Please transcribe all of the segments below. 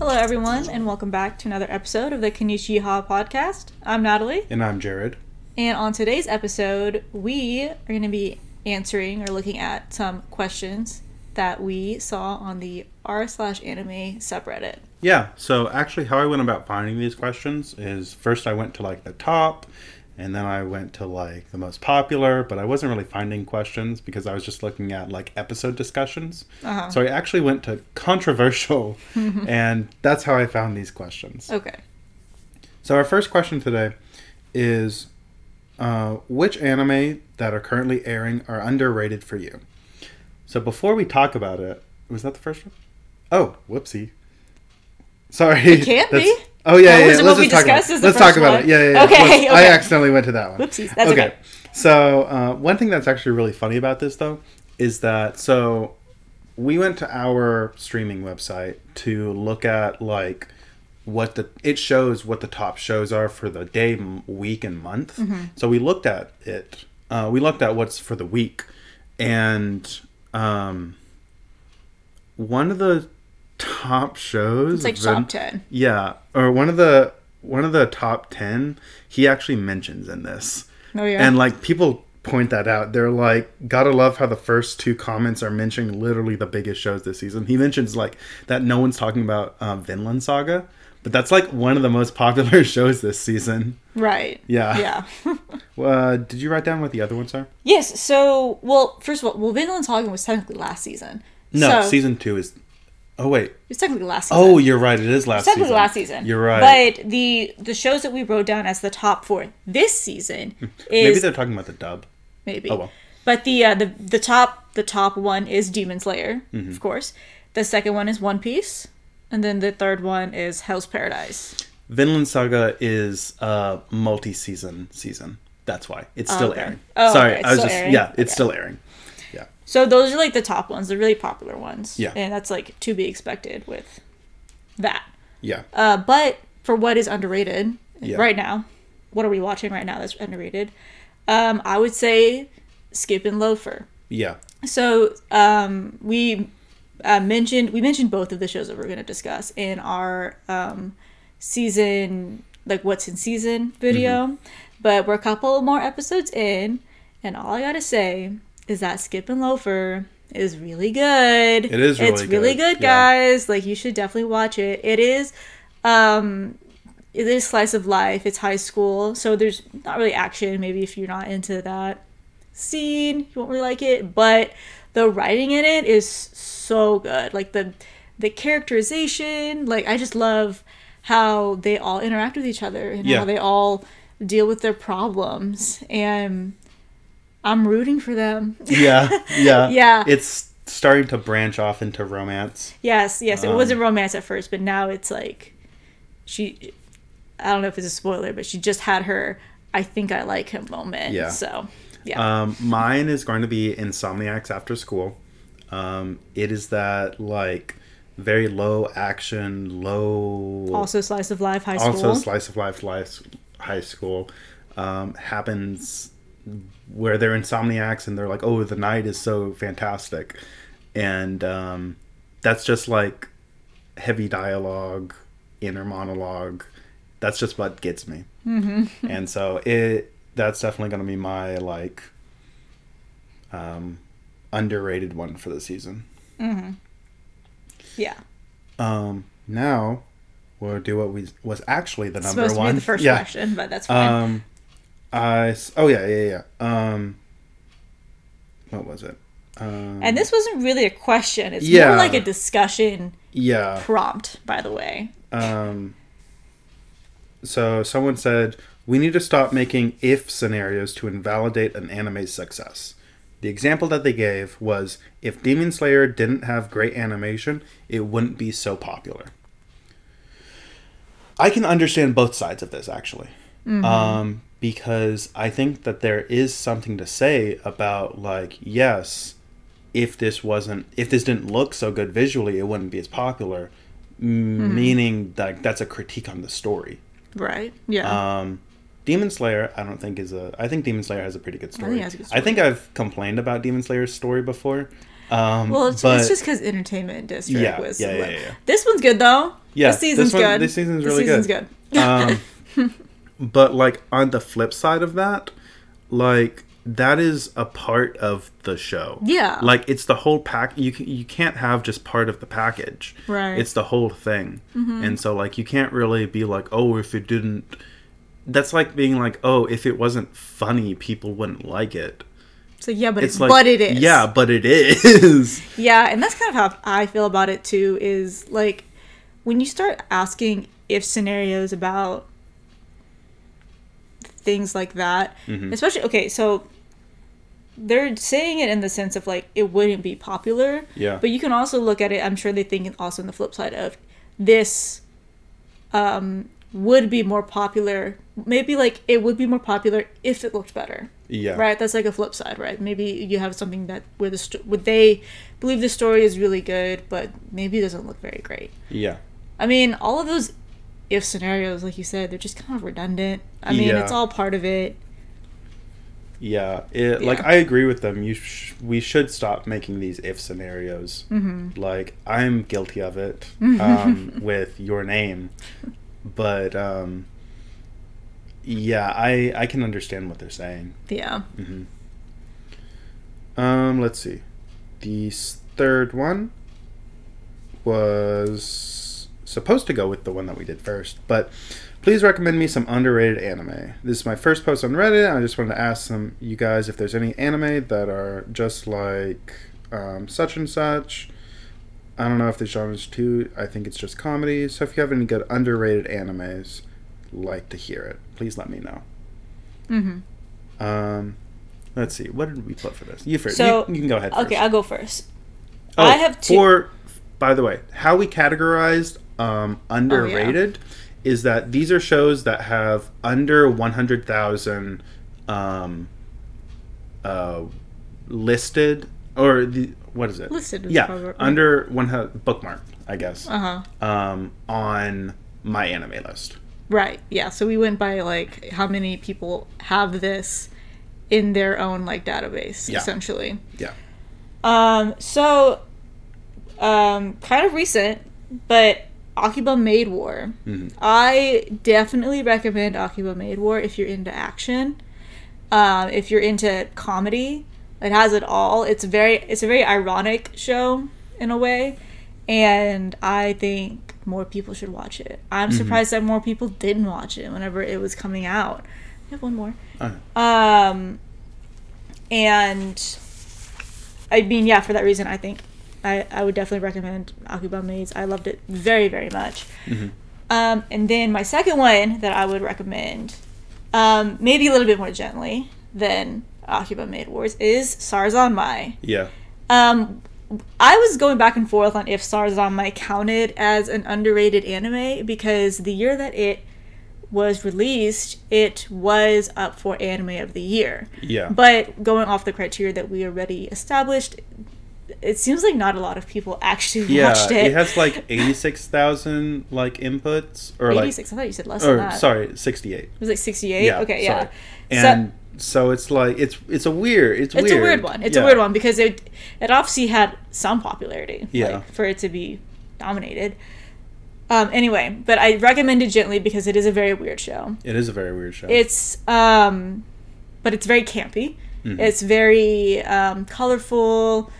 Hello, everyone, and welcome back to another episode of the Konich-Yeehaw podcast. I'm Natalie, And I'm Jared. and on today's episode, we are going to be answering or looking at some questions that we saw on the r slash anime subreddit. Yeah, so actually, how I went about finding these questions is first I went to like the top, and then I went to like the most popular, but I wasn't really finding questions because I was just looking at like episode discussions. Uh-huh. So I actually went to controversial, and that's how I found these questions. Okay. So our first question today is uh, which anime that are currently airing are underrated for you? So before we talk about it, was that the first one? Oh, whoopsie. Sorry. It can't be. Oh yeah, That yeah. wasn't Let's just talk about it. Let's talk about one. it. Yeah, yeah. yeah. Okay, Let's- I accidentally went to that one. Whoopsies. That's okay. So uh, one thing that's actually really funny about this though is that so we went to our streaming website to look at like what the it shows what the top shows are for the day, week, and month. Mm-hmm. So we looked at it. Uh, we looked at what's for the week, and um, one of the top shows. It's like top 10. Yeah, or one of the one of the top ten. He actually mentions in this. Oh, yeah. And like people point that out. They're like, gotta love how the first two comments are mentioning literally the biggest shows this season. He mentions like that no one's talking about uh, Vinland Saga, but that's like one of the most popular shows this season. right. Yeah. Yeah. Uh, did you write down what the other ones are? yes, so, well, first of all, well, Vinland Saga was technically last season. No, So- season two is. Oh wait. It's technically last season. Oh, you're right. It is last season. It's technically season. last season. You're right. But the the shows that we wrote down as the top four this season is Maybe they're talking about the dub. maybe. Oh, well. But the uh, the the top the top one is Demon Slayer, Mm-hmm. of course. The second one is One Piece, and then the third one is Hell's Paradise. Vinland Saga is a multi-season season. That's why it's still okay. airing. Oh, Sorry, okay, I was just airing? yeah, it's Okay. still airing. So those are like the top ones, the really popular ones. Yeah. And that's like to be expected with that. Yeah. Uh, but for what is underrated Yeah. right now, what are we watching right now that's underrated? Um, I would say Skip and Loafer. Yeah. So um, we uh, mentioned we mentioned both of the shows that we're going to discuss in our um, season like what's in season video, Mm-hmm. but we're a couple more episodes in, and all I gotta say is that Skip and Loafer is really good. It is really good. It's really really good, good, yeah. guys. Like you should definitely watch it. It is. Um, it is slice of life. It's high school, so there's not really action. Maybe if you're not into that scene, you won't really like it. But the writing in it is so good. Like the the characterization. Like I just love how they all interact with each other and Yeah. how they all deal with their problems. And I'm rooting for them. Yeah. Yeah. Yeah. It's starting to branch off into romance. Yes, yes. It Um, wasn't romance at first, but now it's like she. I don't know if it's a spoiler, but she just had her "I think I like him" moment. Yeah. So, yeah. Um, mine is going to be Insomniacs After School. Um, it is that like very low action, low also, slice of life, high school. also slice of life, life high school um, happens where they're insomniacs and they're like, oh, the night is so fantastic, and um, that's just like heavy dialogue, inner monologue. That's just what gets me, mm-hmm. and so it that's definitely going to be my like um, underrated one for the season. yeah. Um, now we'll do what we was actually the number supposed one. to be the first yeah. question, but that's fine. Um, I oh yeah yeah yeah. Um, what was it? Um, and this wasn't really a question. It's Yeah. more like a discussion yeah. prompt, by the way. Um, so someone said we need to stop making if scenarios to invalidate an anime's success. The example that they gave was if Demon Slayer didn't have great animation, it wouldn't be so popular. I can understand both sides of this actually. Um, because I think that there is something to say about like yes, if this wasn't if this didn't look so good visually, it wouldn't be as popular. M- Meaning that that's a critique on the story. Right? Yeah. Um, Demon Slayer, I don't think is a. I think Demon Slayer has a pretty good story. has a good I think I've complained about Demon Slayer's story before, Um, Well, it's, but it's just because Entertainment District Yeah, was. yeah, yeah, yeah. This one's good though. Yeah, this season's this one- good. this season's really good. This season's good. good. um, but like on the flip side of that, like that is a part of the show. Yeah. like it's the whole pack. You can, you can't have just part of the package. Right. It's the whole thing, mm-hmm. and so like you can't really be like, oh, if it didn't. That's like being like, oh, if it wasn't funny, people wouldn't like it. So yeah, but It's it's like, but it is. Yeah, but it is. Yeah, and that's kind of how I feel about it too. Is like when you start asking if scenarios about things like that, Mm-hmm. especially okay, so they're saying it in the sense of like it wouldn't be popular. Yeah. But you can also look at it. I'm sure they think it also in the flip side of this um, would be more popular. Maybe like it would be more popular if it looked better. Yeah. Right. That's like a flip side, right? Maybe you have something that where the sto- would they believe the story is really good, but maybe it doesn't look very great. Yeah. I mean, all of those if scenarios, like you said, they're just kind of redundant. I mean, Yeah. it's all part of it. Yeah, it, like I agree with them. You, sh- we should stop making these if scenarios. Mm-hmm. Like I'm guilty of it um, with your name, but um, yeah, I I can understand what they're saying. Yeah. Um, let's see, the third one was supposed to go with the one that we did first, but please recommend me some underrated anime. This is my first post on Reddit. I just wanted to ask some you guys if there's any anime that are just like um, such and such. I don't know if the genre's too. I think it's just comedy. So if you have any good underrated animes, like to hear it. Please let me know. Mm-hmm. Um, let's see. What did we put for this? You first. So you, you can go ahead. Okay. I'll go first. Oh, I have two. For, by the way, how we categorized um, Oh, underrated is that these are shows that have under 100,000 um, uh, listed, or the, what is it? Listed is Yeah, probably- under 100, bookmarked, I guess, Uh huh. um, on my anime list. Right. Yeah. So we went by like how many people have this in their own like database, Yeah. essentially. Yeah. Um. So, um, kind of recent, but Akiba Maid War. Mhm. I definitely recommend Akiba Maid War if you're into action. Um, if you're into comedy, it has it all. It's very, it's a very ironic show in a way, and I think more people should watch it. I'm surprised that more people didn't watch it whenever it was coming out. I have one more. Um, and I mean, yeah, for that reason, I think I, I would definitely recommend Akiba Maids. I loved it very, very much. Um, and then my second one that I would recommend, um, maybe a little bit more gently than Akiba Maid Wars, is Sarazanmai. yeah. Um, I was going back and forth on if Sarazanmai counted as an underrated anime because the year that it was released, it was up for Anime of the Year. Yeah. But going off the criteria that we already established, it seems like not a lot of people actually Yeah, watched it. it. has like 86,000 like inputs or like 86. I thought you said less than or that. sorry, 68. It was like 68. Yeah. okay, yeah. And so, it's like it's it's a weird it's, weird. It's weird. a weird one. It's Yeah. a weird one because it it obviously had some popularity. Yeah. Like, for it to be dominated. Um. Anyway, but I recommend it gently because it is a very weird show. It is a very weird show. It's um, but it's very campy. Mm-hmm. It's very um, colorful.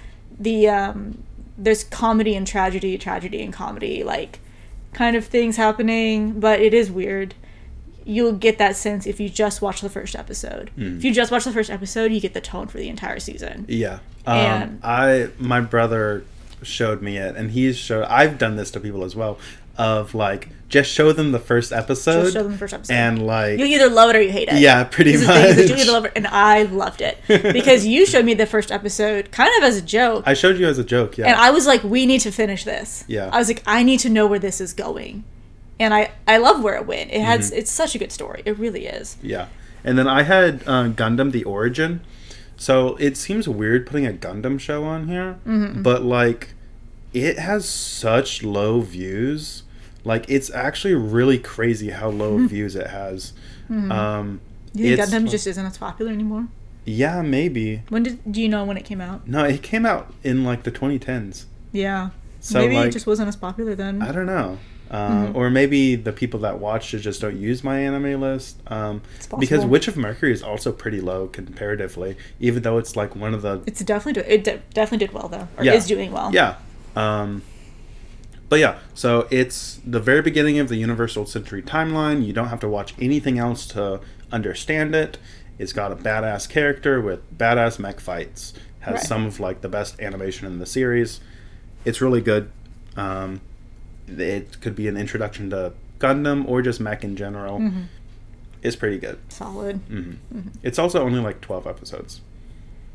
The um, there's comedy and tragedy, tragedy and comedy, like kind of things happening, but it is weird. You'll get that sense if you just watch the first episode. Mm. If you just watch the first episode, you get the tone for the entire season. yeah. Um, And- I my brother showed me it, and he's showed. I've done this to people as well. Of like, just show them the first episode, Just show them the first episode. and like, you either love it or you hate it. yeah, pretty This the thing, you much. either love it, and I loved it because you showed me the first episode kind of as a joke. I showed you as a joke. Yeah. And I was like, we need to finish this. Yeah. I was like, I need to know where this is going. And I, I love where it went. It has Mm-hmm. it's such a good story. It really is. Yeah, and then I had uh, Gundam: The Origin. So it seems weird putting a Gundam show on here, Mm-hmm. but like, it has such low views. Like it's actually really crazy how low views it has. Um, Mm-hmm. You think Gundam just isn't as popular anymore? Yeah, maybe. When did do you know when it came out? No, it came out in like the 2010s. Yeah. So Maybe like it just wasn't as popular then. I don't know. Uh, Mhm. Or maybe the people that watched it just don't use my anime list. Um, because. Witch of Mercury is also pretty low comparatively, even though it's like one of the It's definitely do- it de- definitely did well though, or Yeah. is doing well. Yeah. Um, but yeah, so it's the very beginning of the Universal Century timeline. You don't have to watch anything else to understand it. It's got a badass character with badass mech fights. Has Right. some of like the best animation in the series. It's really good. Um, it could be an introduction to Gundam or just mech in general. Mhm. It's pretty good. Solid. hmm It's also only like twelve episodes.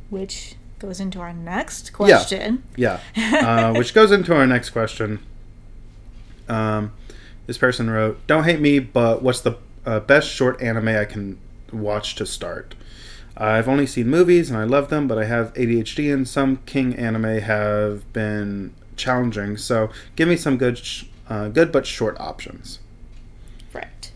Which goes into our next question. Yeah. Uh, which goes into our next question. Um, this person wrote, "Don't hate me, but what's the uh, best short anime I can watch to start? I've only seen movies and I love them, but I have ADHD and some King anime have been challenging. So give me some good, sh- uh, good but short options." Right.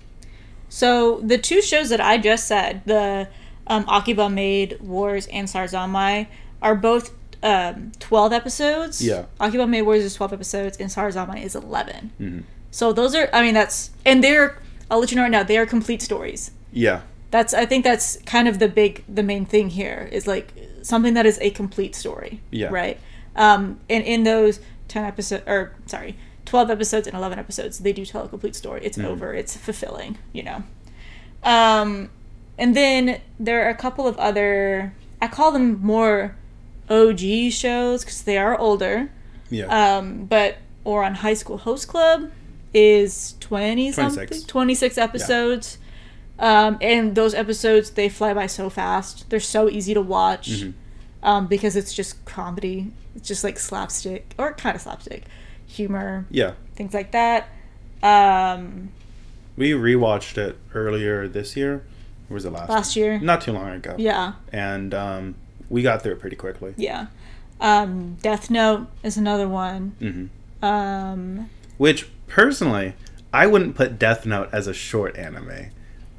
So the two shows that I just said, the um, Akiba Maid Wars and Sarazanmai, are both um, 12 episodes. Yeah. Akiba Maid Wars is 12 episodes and Sarazanmai is 11. Mhm. So those are, I mean, that's, and they're, I'll let you know right now, they are complete stories. Yeah. That's, I think that's kind of the big, the main thing here is like something that is a complete story. Yeah. Right. Um, and in those 10 episodes, or sorry, 12 episodes and 11 episodes, they do tell a complete story. It's Mhm. over. It's fulfilling, you know. Um, and then there are a couple of other, I call them more OG shows because they are older. Yeah. Um, but Ouran High School Host Club is 20 something 26. 26 episodes. Um, and those episodes they fly by so fast. They're so easy to watch. Mhm. Um, because it's just comedy. It's just like slapstick or kind of slapstick humor, yeah. things like that. Um, We rewatched it earlier this year. Or was it last? last year. Not too long ago. Yeah. And um, we got through it pretty quickly. Yeah. Um, Death Note is another one. hmm Um, Which personally, I wouldn't put Death Note as a short anime.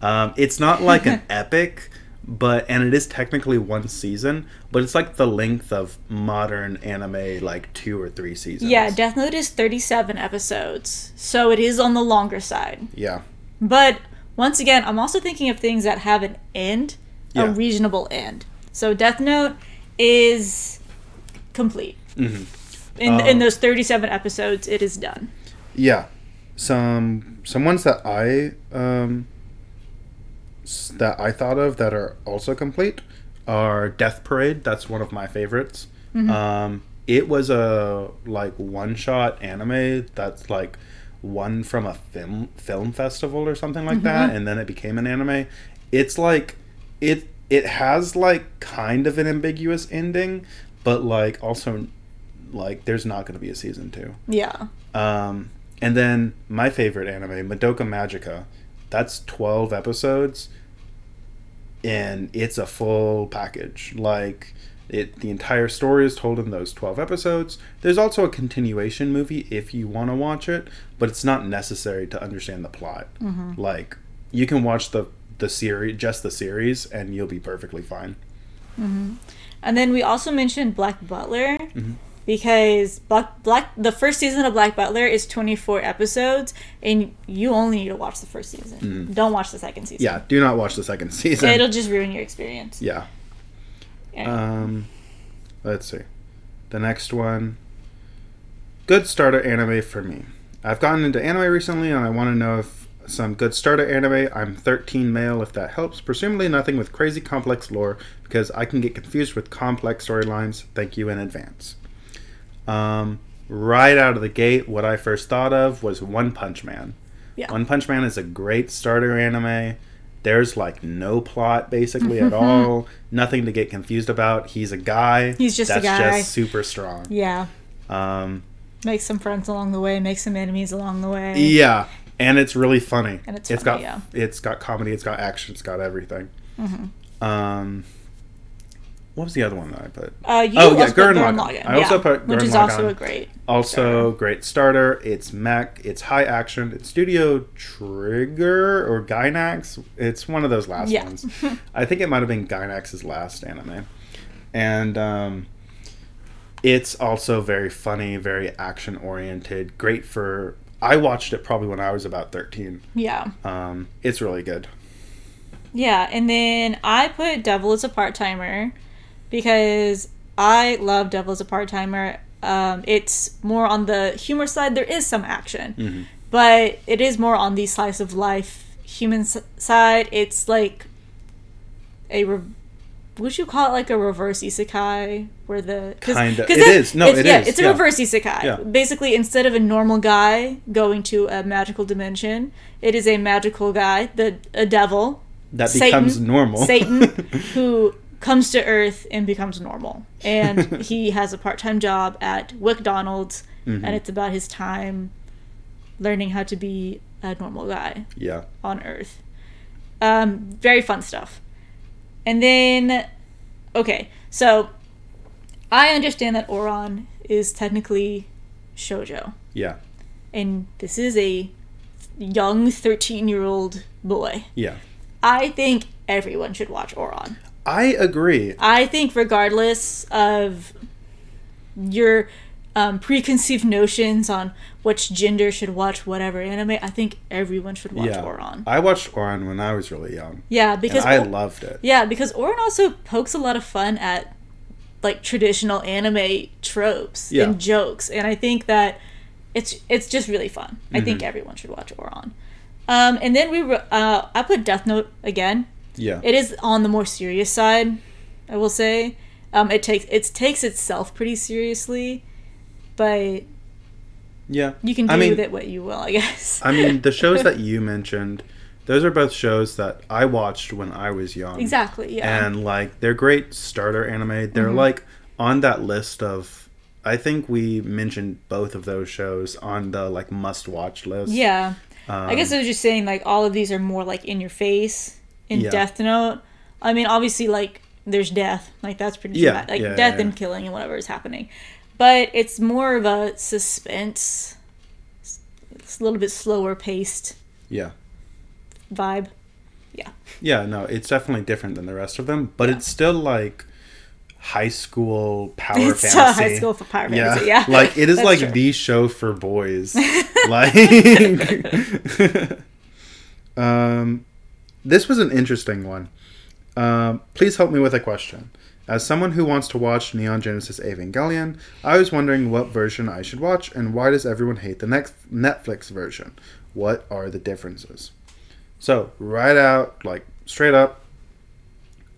Um, it's not like an epic, but and it is technically one season, but it's like the length of modern anime, like two or three seasons. yeah, Death Note is 37 episodes. So it is on the longer side. yeah, But once again, I'm also thinking of things that have an end, a Yeah. reasonable end. So Death Note is complete. hmm In, Uh, in those 37 episodes, it is done. yeah. Some some ones that I um, that I thought of that are also complete are Death Parade. That's one of my favorites. Um, it was a like one shot anime that's like one from a film film festival or something like that, and then it became an anime. It's like it it has like kind of an ambiguous ending, but like also like there's not going to be a season two. Yeah. Um, and then my favorite anime, Madoka Magica, that's 12 episodes and it's a full package. Like it the entire story is told in those 12 episodes. There's also a continuation movie if you want to watch it, but it's not necessary to understand the plot. Like you can watch the the series just the series and you'll be perfectly fine. And then we also mentioned Black Butler Mm-hmm. because Black, Black the first season of Black Butler is 24 episodes and you only need to watch the first season. Don't watch the second season. Mm-hmm. Yeah, do not watch the second season. It'll just ruin your experience. yeah. Yeah. Um, let's see. The next one. Good starter anime for me. I've gotten into anime recently and I want to know if some good starter anime. I'm 13 male, if that helps. Presumably nothing with crazy complex lore because I can get confused with complex storylines. Thank you in advance. Um, right out of the gate, what I first thought of was One Punch Man. Yeah. One Punch Man is a great starter anime. There's like no plot basically at all. Nothing to get confused about. He's a guy. He's just a that's guy. just super strong. yeah. Um, Make some friends along the way, make some enemies along the way. yeah, and it's really funny. And it's it's funny, got yeah. it's got comedy. It's got action. It's got everything. Mm-hmm. Um, what was the other one that I put? Uh, you Oh, yeah, also Gurren Lagann. Lagann, I also yeah, put which Gurren is also a great. Also, great starter. It's mech. It's high action. It's Studio Trigger or Gainax. It's one of those last Yeah. ones. I think it might have been Gainax's last anime, and um, it's also very funny, very action oriented. Great for. I watched it probably when I was about thirteen. Yeah, Um, it's really good. yeah, and then I put Devil as a part timer because I love Devil as a part timer. Um, it's more on the humor side. There is some action, Mm-hmm. but it is more on the slice of life human s- side. It's like a re- would you call it like a reverse isekai where the cause, Kinda. 'cause It is. No, it's, it yeah, is, it's a yeah. reverse isekai. Yeah. Basically, instead of a normal guy going to a magical dimension, it is a magical guy, the a devil, That Satan- becomes normal. Satan, who comes to Earth and becomes normal, and he has a part-time job at McDonald's, Mm-hmm. and it's about his time learning how to be a normal guy yeah. on Earth. Um, very fun stuff. And then, okay, so I understand that Ouran is technically shojo, Yeah. and this is a young 13 year old boy. Yeah. I think everyone should watch Ouran. I agree. I think, regardless of your um, preconceived notions on which gender should watch whatever anime, I think everyone should watch yeah. Ouran. I watched Ouran when I was really young. Yeah, because I O- loved it. Yeah, because Ouran also pokes a lot of fun at like traditional anime tropes Yeah. and jokes, and I think that it's it's just really fun. I Mm-hmm. think everyone should watch Ouran. Um, and then we uh, I put Death Note again. Yeah. It is on the more serious side, I will say. Um, it takes it takes itself pretty seriously, but yeah. you can do I mean, with it what you will, I guess. I mean, the shows that you mentioned, those are both shows that I watched when I was young. exactly. Yeah. Mm-hmm. And like they're great starter anime. They're like on that list of I think we mentioned both of those shows on the like must watch list. Yeah. Um, I guess I was just saying like all of these are more like in your face in Yeah. Death Note. I mean, obviously like there's death, like that's pretty Yeah, dramatic, like yeah, death yeah, and killing and whatever is happening. But it's more of a suspense, it's a little bit slower paced Yeah. vibe. Yeah. Yeah, no, it's definitely different than the rest of them, but it's still like high school power it's fantasy. high school for power yeah. fantasy. Yeah. like it is That's like true. the show for boys. like um this was an interesting one. Um, please help me with a question. As someone who wants to watch Neon Genesis Evangelion, I was wondering what version I should watch and why does everyone hate the next Netflix version? What are the differences? So, right out, like straight up,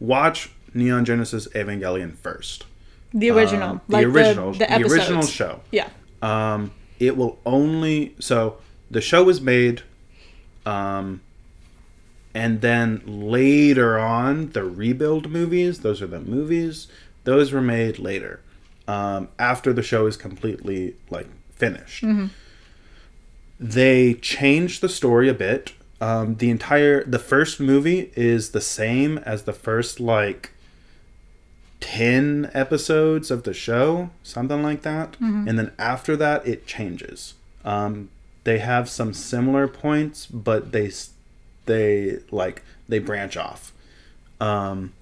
watch Neon Genesis Evangelion first. the original, Um, like the original, the, the, the, original show. Yeah. Um, it will only so the show was made, um, and then later on the rebuild movies. Those are the movies. Those were made later, um, after the show is completely like finished. They changed the story a bit. Um, the entire the first movie is the same as the first like 10 episodes of the show, something like that. And then after that, it changes. Um, they have some similar points, but they, they like, they branch off. Um,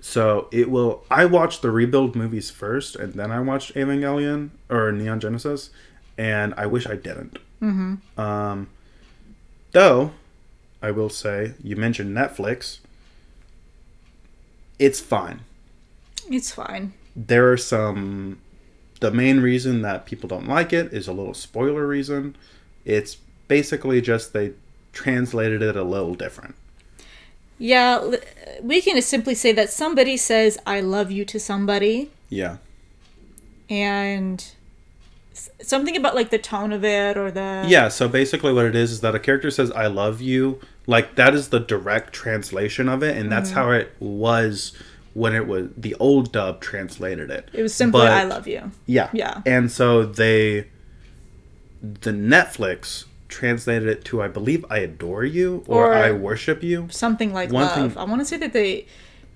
so it will, I watched the rebuild movies first, and then I watched Evangelion or Neon Genesis, and I wish I didn't. Mm-hmm. Um, though, I will say, you mentioned Netflix. It's fine It's fine. there are some the main reason that people don't like it is a little spoiler reason it's basically just they translated it a little different Yeah, we can simply say that somebody says "I love you" to somebody, yeah and something about like the tone of it or the yeah so basically what it is is that a character says i love you like that is the direct translation of it and that's Mm-hmm. how it was when it was the old dub translated it It was simply But- "I love you." Yeah. Yeah. And so they the Netflix translated it to I believe I adore you or, Or- I worship you. Something like One love. thing- I want to say that they,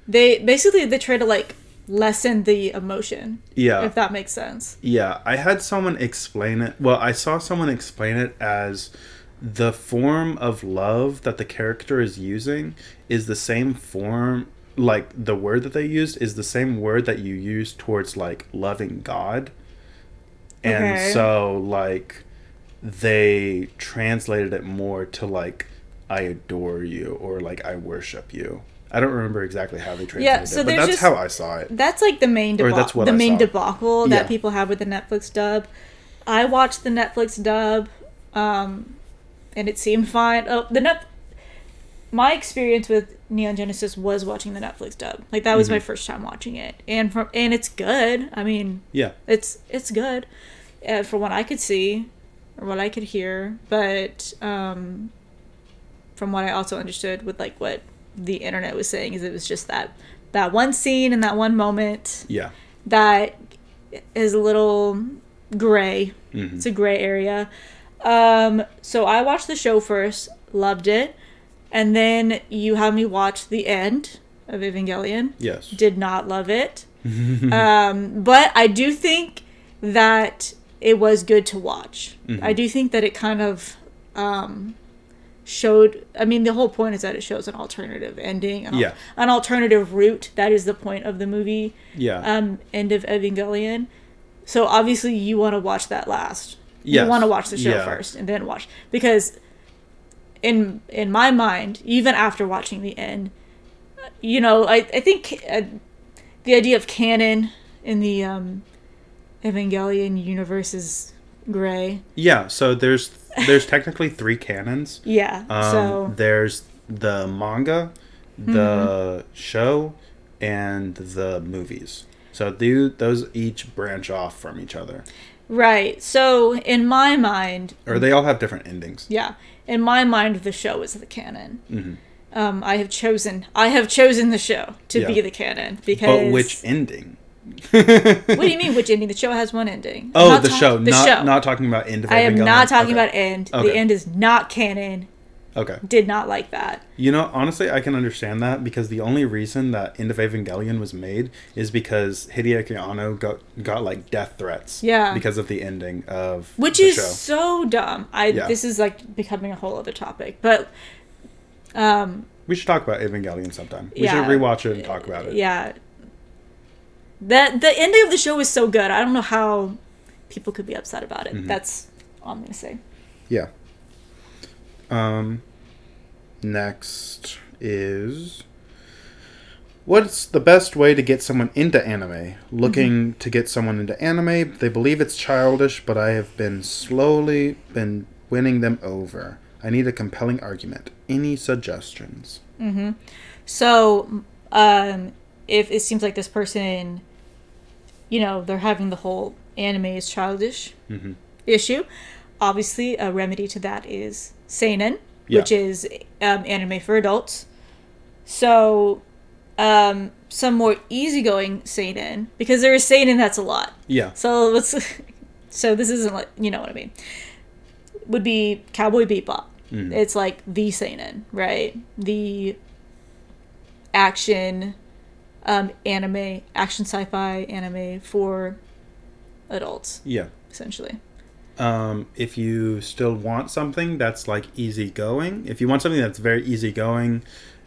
they basically they try to like lessen the emotion. Yeah. If that makes sense. Yeah, I had someone explain it. Well, I saw someone explain it as the form of love that the character is using is the same form like the word that they used is the same word that you use towards like loving God. And Okay. so like they translated it more to like I adore you or like I worship you. I don't remember exactly how they translated Yeah, so it, but that's just- how I saw it. That's like the main what the I main saw. debacle that Yeah. people have with the Netflix dub. I watched the Netflix dub, um, and it seemed fine. Oh, the net. My experience with Neon Genesis was watching the Netflix dub. Like that was my Mm-hmm. first time watching it, and from and it's good. I mean, Yeah. it's it's good, uh, from what I could see, or what I could hear. But um, from what I also understood with like what the internet was saying is it was just that that one scene and that one moment Yeah. that is a little gray. Mhm. It's a gray area. Um, so I watched the show first, loved it, and then you had me watch the end of Evangelion. Yes. Did not love it. um, but I do think that it was good to watch. Mhm. I do think that it kind of um, showed. I mean, the whole point is that it shows an alternative ending, an, al- Yeah. an alternative route. That is the point of the movie. Yeah. Um, end of Evangelion. So obviously, you want to watch that last. Yes. You want to watch the show Yeah. first and then watch because in in my mind, even after watching the end, you know, I I think uh, the idea of canon in the um, Evangelion universe is gray. Yeah, so there's there's technically three canons. Yeah. Um, so Mm-hmm. there's the manga, the show, and the movies. So do those each branch off from each other, right. So in my mind, or they all have different endings. yeah, in my mind, the show is the canon. hmm Um, I have chosen. I have chosen the show to Yeah. be the canon because. But which ending? What do you mean? Which ending? The show has one ending. I'm Oh, the talk- show. The not show. not talking about end of I am not talking Okay. about end. The end is not canon. Okay. Did not like that. You know, honestly, I can understand that because the only reason that End of Evangelion was made is because Hideaki Anno got got like death threats. Yeah. Because of the ending of which is show. so dumb. I Yeah. this is like becoming a whole other topic, but um We should talk about Evangelion sometime. We Yeah. should rewatch it and talk about it. yeah, that the ending of the show is so good. I don't know how people could be upset about it. Mhm. That's all I'm gonna say. Yeah. Um. Next is. What's the best way to get someone into anime? Looking to get someone into anime, they believe it's childish, but I have been slowly been winning them over. I need a compelling argument. Any suggestions? Mm-hmm. So, um, if it seems like this person, you know, they're having the whole anime is childish Mm-hmm. issue, obviously a remedy to that is seinen, Yeah. which is um, anime for adults. So, um, some more easygoing seinen because there is seinen that's a lot. Yeah. So let's. So this isn't like you know what I mean. Would be Cowboy Bebop. Mhm. It's like the seinen, right? The action, um, anime, action sci-fi anime for adults, Yeah. essentially. Um, if you still want something that's like easygoing, if you want something that's very easygoing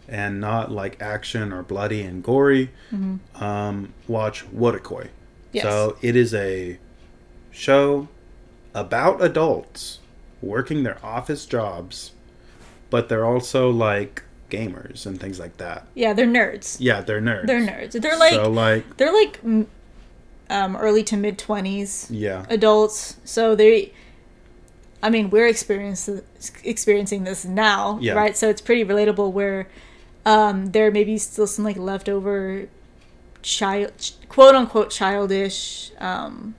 and not like action or bloody and gory, um, watch Wotakoi. Yes. So it is a show about adults working their office jobs, but they're also like gamers and things like that. Yeah, they're nerds. Yeah, they're nerds. They're nerds. They're like so like they're like um, early to mid twenties. yeah. adults so they i mean we're experiencing experiencing this now Yeah. right so it's pretty relatable where um there may be still some like leftover child quote unquote childish um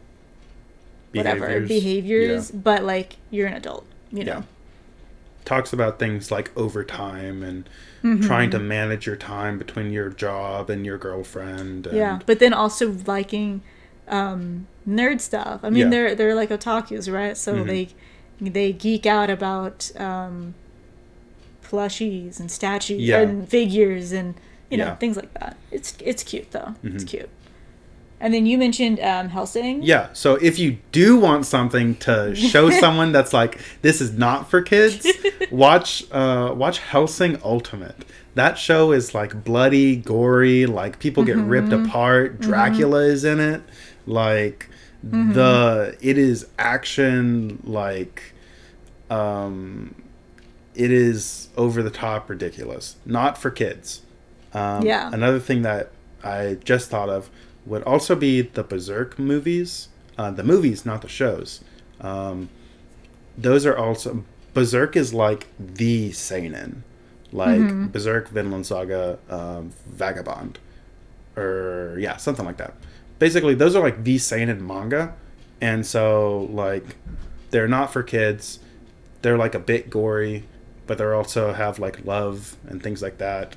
whatever behaviors, Yeah. but like you're an adult you know Yeah. Talks about things like overtime and Mm-hmm. trying to manage your time between your job and your girlfriend. And, yeah but then also liking um nerd stuff i mean Yeah. they're they're like otakus right so Mhm. they they geek out about um plushies and statues Yeah. and figures and you know Yeah. things like that it's it's cute though it's Mhm. cute And then you mentioned um, Hellsing. Yeah. So if you do want something to show someone that's like this is not for kids, watch uh, watch Hellsing Ultimate. That show is like bloody, gory. Like people get ripped apart. Dracula is in it. Like the it is action. Like um, it is over the top ridiculous. Not for kids. Um, Yeah. Another thing that I just thought of would also be the Berserk movies. Uh, the movies, not the shows. Um, those are also Berserk is like the seinen, like Berserk, Vinland Saga, um, Vagabond, or yeah, something like that. Basically, those are like the seinen manga, and so like they're not for kids. They're like a bit gory, but they also have like love and things like that,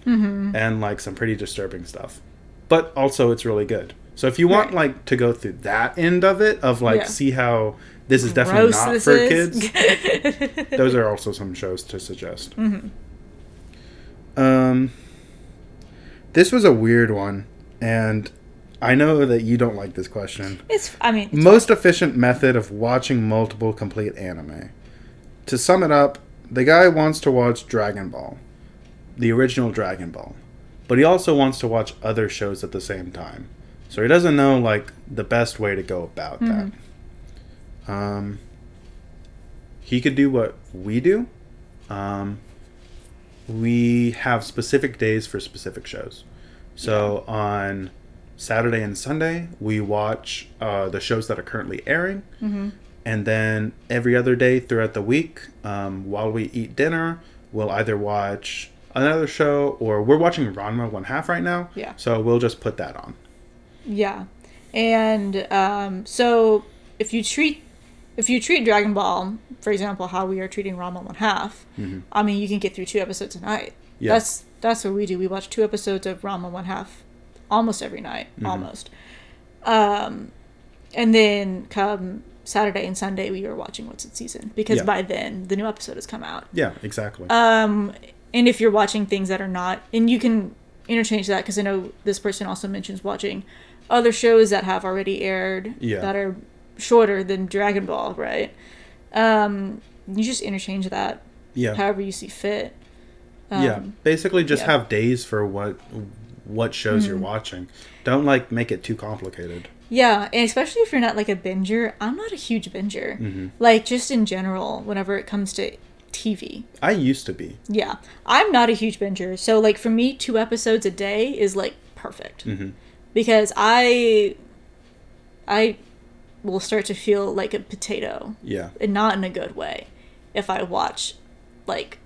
and like some pretty disturbing stuff. But also, it's really good. So if you want Right. like to go through that end of it, of like Yeah. see how this is definitely Gross not for is. kids, those are also some shows to suggest. Um, this was a weird one, and I know that you don't like this question. It's. I mean, it's Most efficient method of watching multiple complete anime. To sum it up, the guy wants to watch Dragon Ball, the original Dragon Ball, but he also wants to watch other shows at the same time. So he doesn't know like the best way to go about that. Um, he could do what we do. Um, we have specific days for specific shows. So on Saturday and Sunday, we watch uh, the shows that are currently airing. And then every other day throughout the week, um, while we eat dinner, we'll either watch another show or we're watching Ranma One Half right now. Yeah. So we'll just put that on. Yeah, and um, so if you treat if you treat Dragon Ball, for example, how we are treating Ranma One Half, I mean, you can get through two episodes a night. Mm-hmm. Yeah. That's that's what we do. We watch two episodes of Ranma One Half almost every night, Mm-hmm. almost. Um, and then come Saturday and Sunday, we are watching What's in Season because Yeah. by then the new episode has come out. Yeah, exactly. Um, and if you're watching things that are not, and you can interchange that because I know this person also mentions watching other shows that have already aired Yeah. that are shorter than Dragon Ball, right? Um, you just interchange that yeah. however you see fit. yeah. Um, Basically just yeah. have days for what what shows you're watching. Don't like make it too complicated. Yeah, and especially if you're not like a binger. I'm not a huge binger. Mm-hmm. Like just in general, whenever it comes to TV. I used to be. Yeah, I'm not a huge binger. So like for me, two episodes a day is like perfect hmm because I, I, will start to feel like a potato, Yeah. and not in a good way, if I watch, like,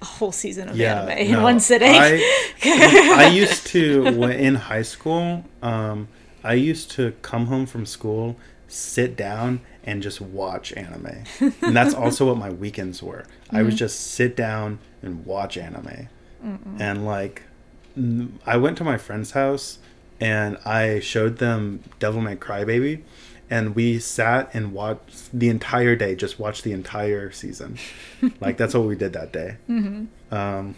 a whole season of Yeah. anime in no, one sitting. I, I used to when in high school. Um, I used to come home from school, sit down, and just watch anime. And that's also what my weekends were. I Mm-hmm. would just sit down and watch anime. And like, I went to my friend's house and I showed them Devilman Crybaby, And we sat and watched the entire day, just watched the entire season. like, that's what we did that day. Um,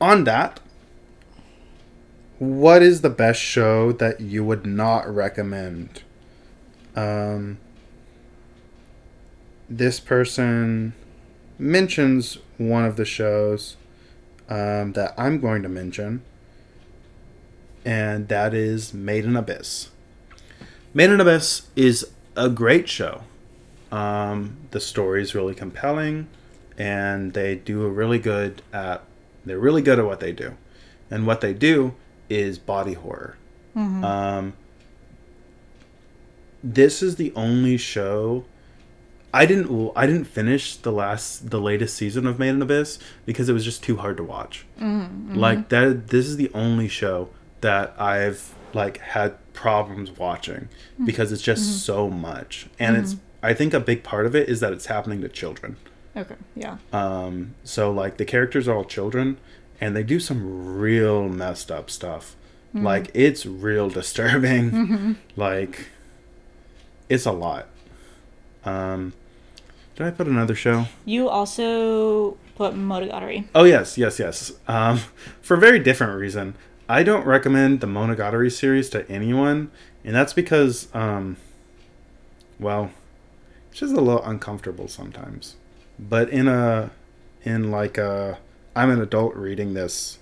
on that, what is the best show that you would not recommend? Um, this person mentions one of the shows um, that I'm going to mention, and that is Made in Abyss. Made in Abyss is a great show. Um, the story is really compelling, and they do a really good at. They're really good at what they do, and what they do is body horror. Um, this is the only show. I didn't. I didn't finish the last, the latest season of Made in Abyss because it was just too hard to watch. Like that. This is the only show that I've like had problems watching because it's just so much, and it's. I think a big part of it is that it's happening to children. okay, yeah. Um, so like the characters are all children, and they do some real messed up stuff. Like it's real disturbing. Like it's a lot. Um, did I put another show? You also put Monogatari. Oh yes, yes, yes. Um, for a very different reason. I don't recommend the Monogatari series to anyone, and that's because, um, well, it's just a little uncomfortable sometimes. But in a, in like a, I'm an adult reading this,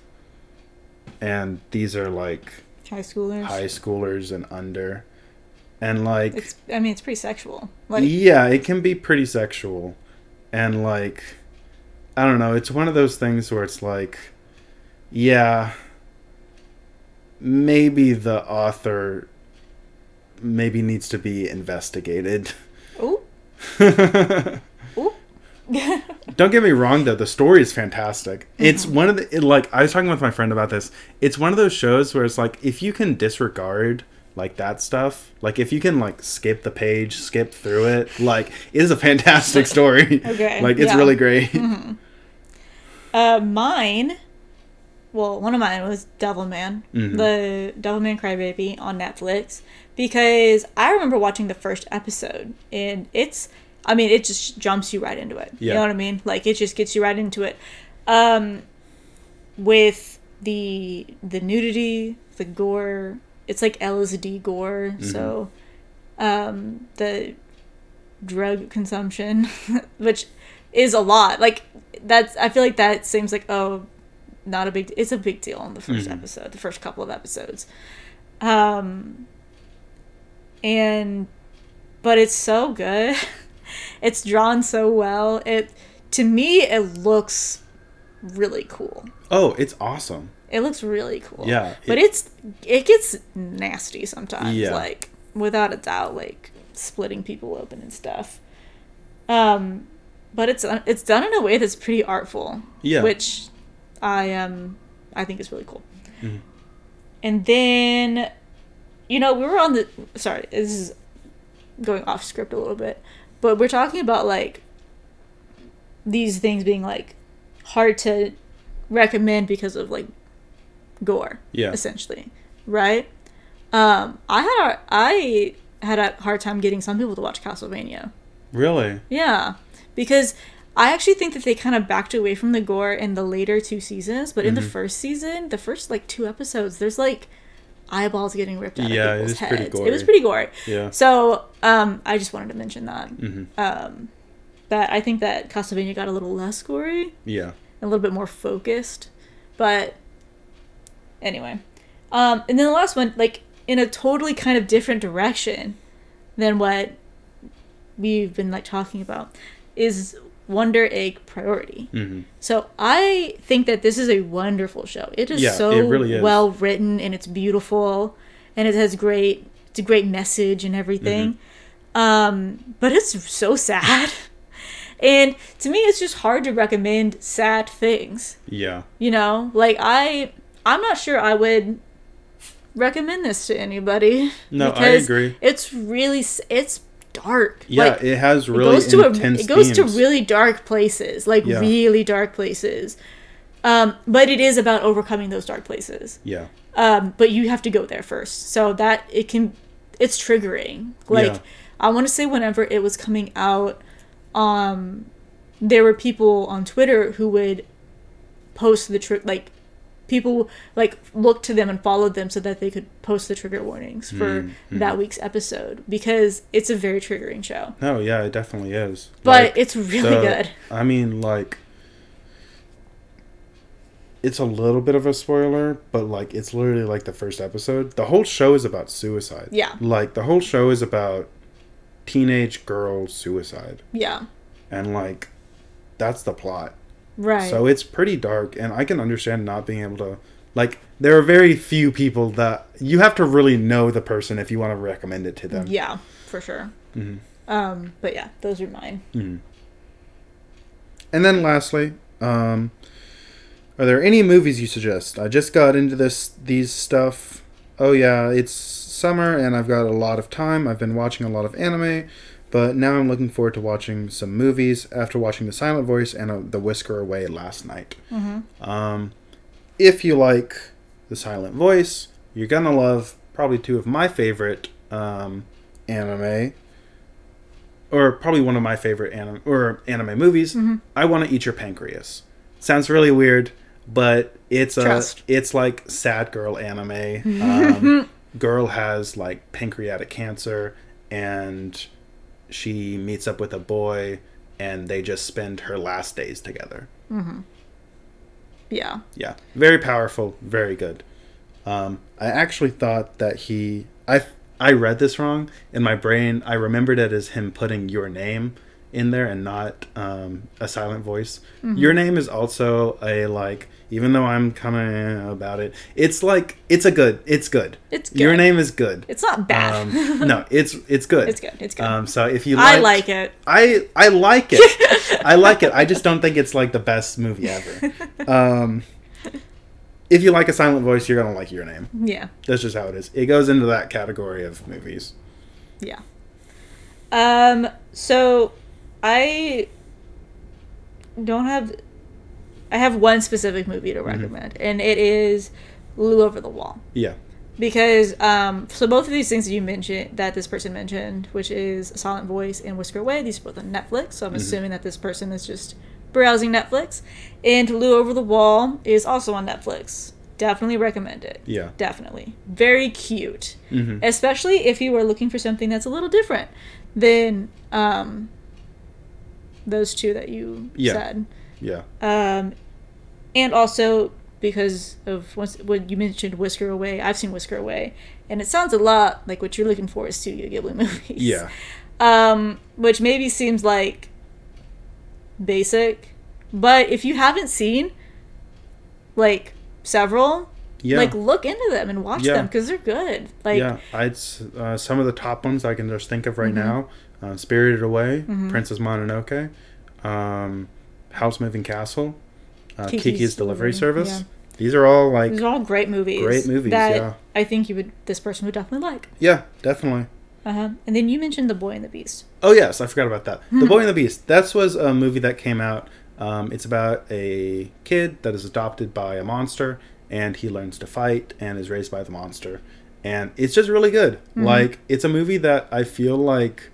and these are like High schoolers. high schoolers and under, and like It's. I mean, it's pretty sexual. Like. yeah, it can be pretty sexual. And like I don't know, it's one of those things where it's like yeah, maybe the author maybe needs to be investigated. Ooh. Ooh. Don't get me wrong though, the story is fantastic. It's one of the it, like I was talking with my friend about this. It's one of those shows where it's like if you can disregard like that stuff, like if you can like skip the page, skip through it, like it is a fantastic story. Okay, like it's yeah. really great. Uh, mine. Well, one of mine was Devilman, Mhm. the Devilman Crybaby on Netflix, because I remember watching the first episode, and it's, I mean, it just jumps you right into it. You know what I mean? Like it just gets you right into it. Um, with the the nudity, the gore, it's like LSD gore. So, um, the drug consumption, which is a lot. Like that's I feel like that seems like oh, not a big. It's a big deal in the 1st Mhm. episode, the first couple of episodes, um, and but it's so good. it's drawn so well. It to me it looks really cool. Oh, it's awesome. It looks really cool. Yeah, but it's it gets nasty sometimes. Yeah. Like without a doubt, like splitting people open and stuff. Um, but it's it's done in a way that's pretty artful. Yeah. Which I um I think is really cool. Mhm. And then, you know, we were on the sorry, this is going off script a little bit, but we're talking about like these things being like hard to recommend because of like gore Yeah. essentially right um i had a i had a hard time getting some people to watch castlevania Really? yeah because i actually think that they kind of backed away from the gore in the later two seasons but in the Mhm. first season the first like two episodes there's like eyeballs getting ripped out Yeah, it of people's is pretty heads it was pretty gory Yeah. so um i just wanted to mention that hmm um that i think that castlevania got a little less gory Yeah. a little bit more focused. But anyway, um, and then the last one, like in a totally kind of different direction than what we've been like talking about, is Wonder Egg Priority. hmm So I think that this is a wonderful show. It is Yeah, so it really is. well written and it's beautiful and it has great it's a great message and everything. Mm-hmm. Um, but it's so sad. And to me it's just hard to recommend sad things. Yeah. You know? Like I I'm not sure I would recommend this to anybody. No, I agree. It's really it's dark. Yeah, Like, it has it really goes to a, it goes to really dark places like Yeah. really dark places um, but it is about overcoming those dark places Yeah. um, but you have to go there first so that it can it's triggering like Yeah. i want to say whenever it was coming out um, there were people on twitter who would post the trick like people like looked to them and followed them so that they could post the trigger warnings for Mm, that week's episode because it's a very triggering show No, yeah, it definitely is. but Like, it's really the- good. I mean, like, it's a little bit of a spoiler, but like, it's literally like the first episode. The whole show is about suicide. Yeah. Like, the whole show is about teenage girl suicide. Yeah. And like, that's the plot. Right. So it's pretty dark, and I can understand not being able to. Like, there are very few people that you have to really know the person if you want to recommend it to them. yeah, for sure. Mhm. Um, but yeah, those are mine. Mhm. And then lastly, um, are there any movies you suggest? I just got into this these stuff. Oh yeah, it's summer and I've got a lot of time. I've been watching a lot of anime, but now I'm looking forward to watching some movies after watching The Silent Voice and uh, The Whisker Away last night. Mm-hmm. Um, if you like The Silent Voice, you're gonna love probably two of my favorite um, anime, or probably one of my favorite anime or anime movies. Mhm. I want to eat your pancreas. Sounds really weird. but it's a Trust. it's like sad girl anime. Um, girl has like pancreatic cancer, and she meets up with a boy, and they just spend her last days together. Yeah. Yeah, very powerful, very good. Um, I actually thought that he, I, I read this wrong in my brain. I remembered it as him putting your name in there and not um, a silent voice. Your name is also a like, even though I'm coming about it, it's like it's a good, it's good. It's Your name is good. It's not bad. Um, no, it's it's good. It's good, it's good. Um, so if you, I like it. I I like it. I like it. I just don't think it's like the best movie ever. Um, if you like a silent voice, you're gonna like your name. Yeah. That's just how it is. It goes into that category of movies. Yeah. Um. So, I don't have. I have one specific movie Mm-hmm. to recommend, and it is Lu Over the Wall. Yeah. Because um, so both of these things that you mentioned, that this person mentioned, which is Silent Voice and Whisker Away, these are both on Netflix. So I'm assuming that this person is just browsing Netflix. And Lu Over the Wall is also on Netflix. Definitely recommend it. Yeah. Definitely. Very cute. Mhm. Especially if you are looking for something that's a little different than um, those two that you Yeah. said. Yeah. Um, and also because of once when you mentioned Whisker Away, I've seen Whisker Away, and it sounds a lot like what you're looking for is Studio Ghibli movies. Yeah. Um, which maybe seems like basic, but if you haven't seen like several, Yeah. like look into them and watch Yeah. them because they're good. Like yeah. I'd uh, some of the top ones I can just think of right Mm-hmm. now: uh, Spirited Away, Princess Mononoke, um, Howl's Moving Castle, uh, Kiki's, Kiki's Delivery Service. yeah. These are all like these are all great movies. Great movies, that yeah. I think you would this person would definitely like. yeah, definitely. Uh-huh. And then you mentioned The Boy and the Beast. Oh yes, I forgot about that. Hmm. The Boy and the Beast. That was a movie that came out. Um, it's about a kid that is adopted by a monster, and he learns to fight and is raised by the monster. And it's just really good. Mm-hmm. Like it's a movie that I feel like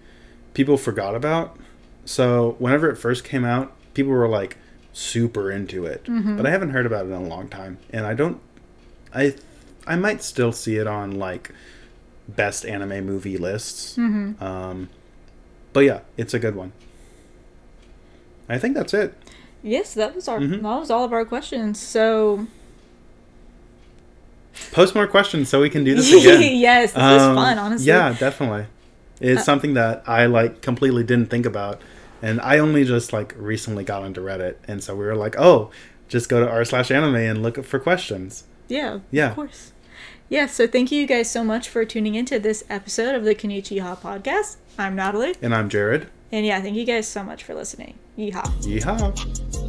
people forgot about. So whenever it first came out, people were like super into it, Mm-hmm. but I haven't heard about it in a long time, and I don't. I I might still see it on like best anime movie lists. Mm-hmm. Um, but yeah, it's a good one. I think that's it. Yes, that was our Mhm. that was all of our questions. So Post more questions so we can do this again. yes, this was Um, fun, honestly. Yeah, definitely. It's Uh, something that I like completely didn't think about, and I only just like recently got onto Reddit, and so we were like, oh, just go to r slash anime and look for questions. Yeah. Yeah. Of course. Yeah, so thank you guys so much for tuning into this episode of the Konich-Yeehaw podcast. I'm Natalie. And I'm Jared. And yeah, thank you guys so much for listening. Yeehaw. Yeehaw.